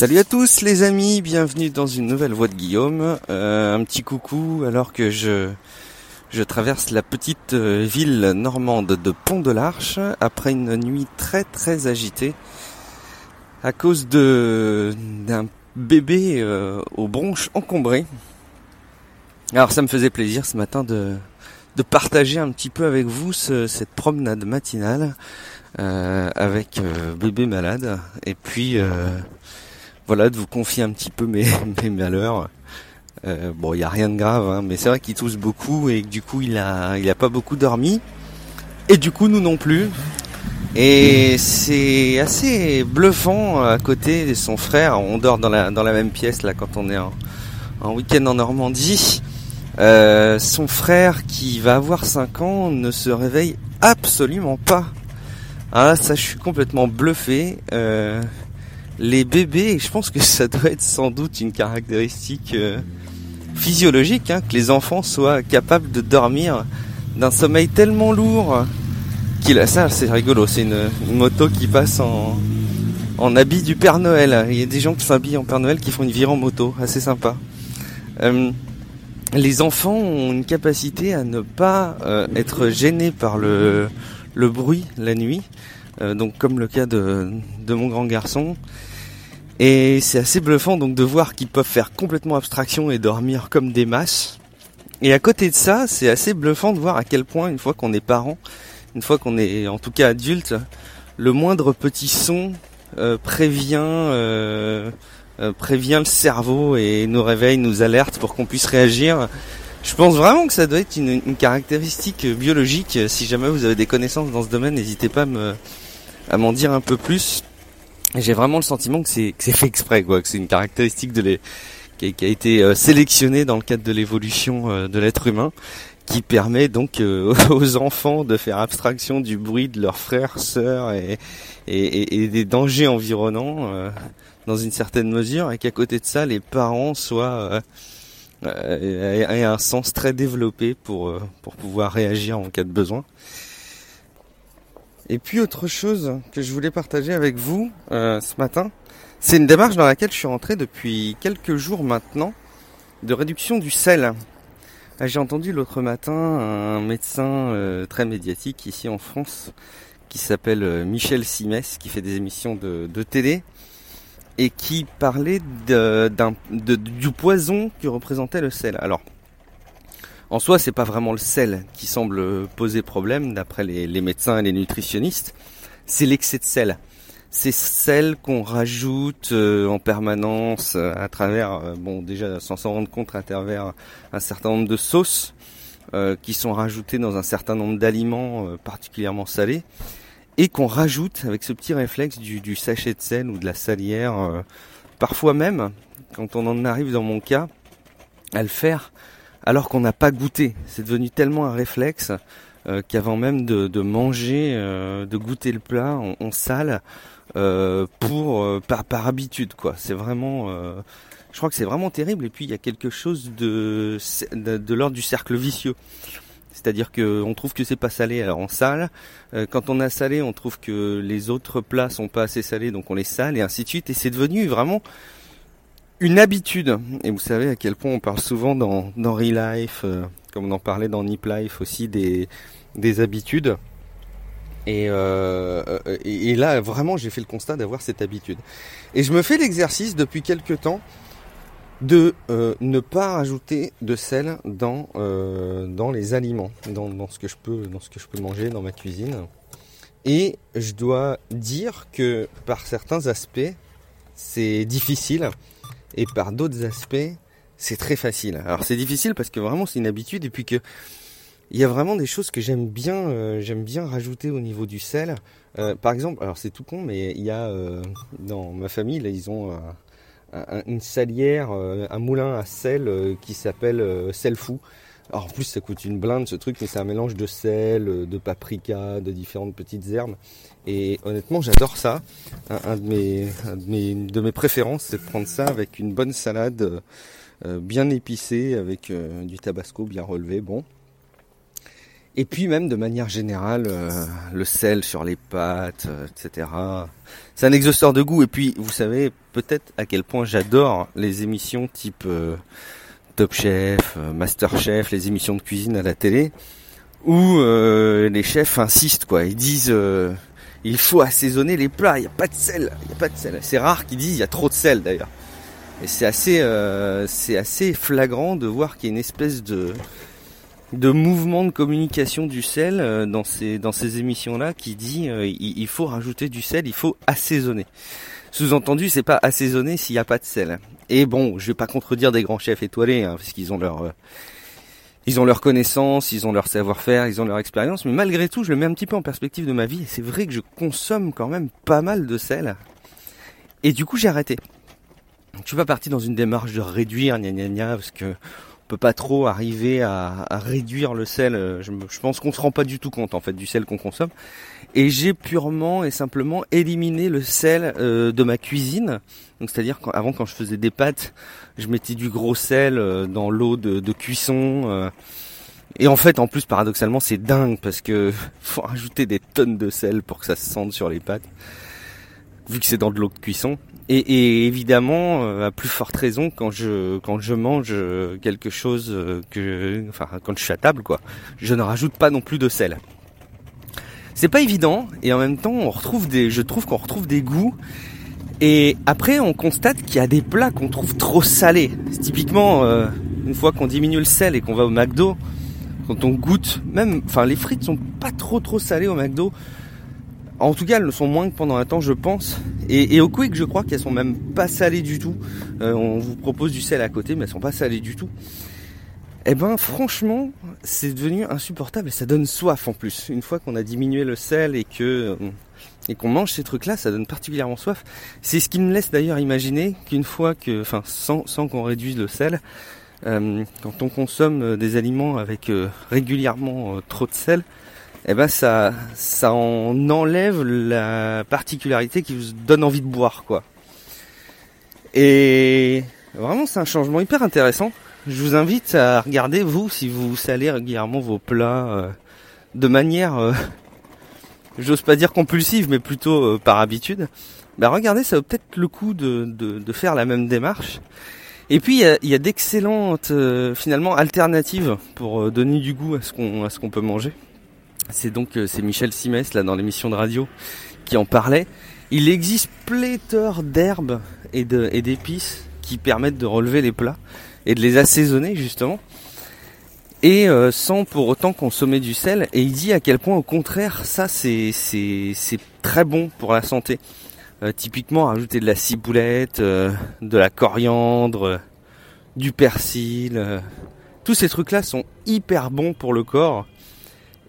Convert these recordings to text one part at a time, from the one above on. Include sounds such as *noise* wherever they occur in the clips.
Salut à tous les amis, bienvenue dans une nouvelle voix de Guillaume. Euh, un petit coucou alors que je je traverse la petite euh, ville normande de Pont de l'Arche après une nuit très très agitée à cause de d'un bébé euh, aux bronches encombrées. Alors ça me faisait plaisir ce matin de de partager un petit peu avec vous cette promenade matinale avec bébé malade et puis voilà, de vous confier un petit peu mes, *laughs* mes malheurs. Euh, bon, il y a rien de grave, hein, mais c'est vrai qu'il tousse beaucoup et du coup il a, il a pas beaucoup dormi. Et du coup nous non plus. Et c'est assez bluffant à côté de son frère. On dort dans la, même pièce là quand on est en, en week-end en Normandie. Euh, son frère qui va avoir 5 ans ne se réveille absolument pas. Ah ça je suis complètement bluffé. Euh, les bébés, je pense que ça doit être sans doute une caractéristique euh, physiologique, hein, que les enfants soient capables de dormir d'un sommeil tellement lourd qu'il a ça, c'est rigolo, c'est une, moto qui passe en, habit du Père Noël. Il y a des gens qui s'habillent en Père Noël qui font une virée en moto, assez sympa. Euh, les enfants ont une capacité à ne pas euh, être gênés par le, bruit la nuit, donc comme le cas de mon grand garçon. Et c'est assez bluffant donc de voir qu'ils peuvent faire complètement abstraction et dormir comme des masses. Et à côté de ça, c'est assez bluffant de voir à quel point, une fois qu'on est parent, une fois qu'on est en tout cas adulte, le moindre petit son euh, prévient euh, euh, prévient le cerveau et nous réveille, nous alerte pour qu'on puisse réagir. Je pense vraiment que ça doit être une, une, caractéristique biologique. Si jamais vous avez des connaissances dans ce domaine, n'hésitez pas à me à m'en dire un peu plus j'ai vraiment le sentiment que c'est c'est fait exprès quoi, que c'est une caractéristique de les qui, a été euh, sélectionnée dans le cadre de l'évolution euh, de l'être humain qui permet donc euh, *laughs* aux enfants de faire abstraction du bruit de leurs frères, sœurs et, et, et des dangers environnants dans une certaine mesure et qu'à côté de ça les parents soient aient un sens très développé pour pour pouvoir réagir en cas de besoin. Et puis autre chose que je voulais partager avec vous euh, ce matin, c'est une démarche dans laquelle je suis rentré depuis quelques jours maintenant de réduction du sel. Ah, j'ai entendu l'autre matin un médecin euh, très médiatique ici en France qui s'appelle euh, Michel Simès, qui fait des émissions de, télé et qui parlait du poison que représentait le sel. En soi, c'est pas vraiment le sel qui semble poser problème, d'après les, médecins et les nutritionnistes. C'est l'excès de sel. C'est sel qu'on rajoute euh, en permanence euh, à travers, euh, bon, déjà sans s'en rendre compte, à travers un certain nombre de sauces qui sont rajoutées dans un certain nombre d'aliments particulièrement salés et qu'on rajoute avec ce petit réflexe du, du, sachet de sel ou de la salière, parfois même, quand on en arrive dans mon cas, à le faire alors qu'on n'a pas goûté. C'est devenu tellement un réflexe euh, qu'avant même de, manger, euh, de goûter le plat, on, sale euh, pour par, par, habitude quoi. C'est vraiment, je crois que c'est vraiment terrible. Et puis il y a quelque chose de de, l'ordre du cercle vicieux. C'est-à-dire qu'on trouve que c'est pas salé, alors on sale. quand on a salé, on trouve que les autres plats sont pas assez salés, donc on les sale et ainsi de suite. Et c'est devenu vraiment une habitude. Et vous savez à quel point on parle souvent dans, dans Life, euh, comme on en parlait dans Nip Life aussi, des, des habitudes. Et, euh, et, là, vraiment, j'ai fait le constat d'avoir cette habitude. Et je me fais l'exercice depuis quelques temps de euh, ne pas rajouter de sel dans, dans les aliments, dans, dans, ce que je peux, dans ce que je peux manger dans ma cuisine. Et je dois dire que par certains aspects, c'est difficile et par d'autres aspects, c'est très facile. Alors c'est difficile parce que vraiment c'est une habitude et puis que il y a vraiment des choses que j'aime bien, euh, j'aime bien rajouter au niveau du sel. Euh, par exemple, alors c'est tout con, mais il y a euh, dans ma famille là ils ont une salière, un moulin à sel qui s'appelle sel fou. Alors en plus ça coûte une blinde ce truc, mais c'est un mélange de sel, de paprika, de différentes petites herbes. Et honnêtement j'adore ça. Un, de mes, de, mes, préférences c'est de prendre ça avec une bonne salade euh, bien épicée, avec euh, du tabasco bien relevé, bon. Et puis même de manière générale, le sel sur les pâtes, etc. C'est un exhausteur de goût. Et puis vous savez peut-être à quel point j'adore les émissions type Top Chef, Master Chef, les émissions de cuisine à la télé, où les chefs insistent quoi. Ils disent il faut assaisonner les plats, il n'y a pas de sel, il y a pas de sel. C'est rare qu'ils disent il y a trop de sel d'ailleurs. C'est assez, euh, flagrant de voir qu'il y a une espèce de, mouvement de communication du sel euh, dans ces, dans ces émissions-là qui dit euh, il, faut rajouter du sel, il faut assaisonner. Sous-entendu, c'est pas assaisonner s'il n'y a pas de sel. Et bon, je vais pas contredire des grands chefs étoilés, hein, parce qu'ils ont leur ils ont leur connaissance, ils ont leur savoir-faire, ils ont leur expérience, mais malgré tout, je le mets un petit peu en perspective de ma vie, et c'est vrai que je consomme quand même pas mal de sel. Et du coup, j'ai arrêté. Je suis pas parti dans une démarche de réduire, gna gna gna, parce que peut pas trop arriver à, réduire le sel. Je, je pense qu'on se rend pas du tout compte en fait du sel qu'on consomme. Et j'ai purement et simplement éliminé le sel euh, de ma cuisine. Donc c'est-à-dire qu'avant quand je faisais des pâtes, je mettais du gros sel euh, dans l'eau de, de, cuisson. Euh. et en fait, en plus, paradoxalement, c'est dingue parce que *laughs* faut rajouter des tonnes de sel pour que ça se sente sur les pâtes, vu que c'est dans de l'eau de cuisson. Et, évidemment, à plus forte raison quand je quand je mange quelque chose que, enfin, quand je suis à table, quoi, je ne rajoute pas non plus de sel. C'est pas évident et en même temps, on retrouve des, je trouve qu'on retrouve des goûts. Et après, on constate qu'il y a des plats qu'on trouve trop salés. Typiquement, euh, une fois qu'on diminue le sel et qu'on va au McDo, quand on goûte, même, enfin, les frites sont pas trop trop salées au McDo. En tout cas, elles le sont moins que pendant un temps, je pense. Et, au Quick, je crois qu'elles sont même pas salées du tout. Euh, on vous propose du sel à côté, mais elles sont pas salées du tout. Eh ben franchement, c'est devenu insupportable et ça donne soif en plus. Une fois qu'on a diminué le sel et que euh, et qu'on mange ces trucs-là, ça donne particulièrement soif. C'est ce qui me laisse d'ailleurs imaginer qu'une fois que, enfin, sans, sans qu'on réduise le sel, euh, quand on consomme euh, des aliments avec régulièrement trop de sel, eh ben ça, ça en enlève la particularité qui vous donne envie de boire, quoi. Et vraiment, c'est un changement hyper intéressant je vous invite à regarder vous si vous salez régulièrement vos plats euh, de manière, euh, *laughs* j'ose pas dire compulsive, mais plutôt euh, par habitude. Bah regardez, ça vaut peut-être le coup de, faire la même démarche. Et puis il y a, d'excellentes finalement alternatives pour donner du goût à ce qu'on peut manger. C'est donc c'est Michel Simès là dans l'émission de radio qui en parlait. Il existe pléthore d'herbes et d'épices qui permettent de relever les plats et de les assaisonner justement. Et euh, sans pour autant consommer du sel. Et il dit à quel point au contraire ça c'est très bon pour la santé. Euh, typiquement rajouter de la ciboulette euh, de la coriandre du persil tous ces trucs là sont hyper bons pour le corps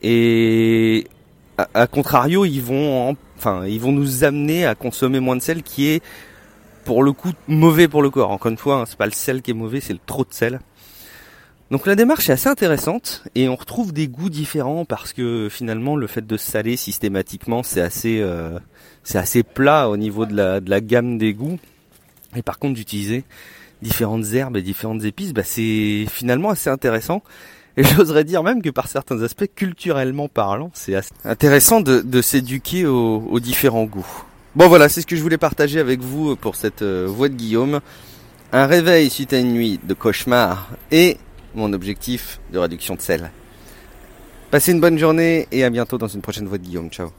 et à, contrario ils vont enfin ils vont nous amener à consommer moins de sel qui est pour le coup mauvais pour le corps. Encore une fois, hein, c'est pas le sel qui est mauvais, c'est le trop de sel. Donc la démarche est assez intéressante et on retrouve des goûts différents parce que finalement le fait de saler systématiquement c'est assez euh, c'est assez plat au niveau de la, de la gamme des goûts et par contre d'utiliser différentes herbes et différentes épices bah c'est finalement assez intéressant et j'oserais dire même que par certains aspects culturellement parlant c'est intéressant de, de s'éduquer aux différents goûts. Bon voilà, c'est ce que je voulais partager avec vous pour cette euh, voix de Guillaume. Un réveil suite à une nuit de cauchemar et mon objectif de réduction de sel. Passez une bonne journée et à bientôt dans une prochaine voix de Guillaume. Ciao.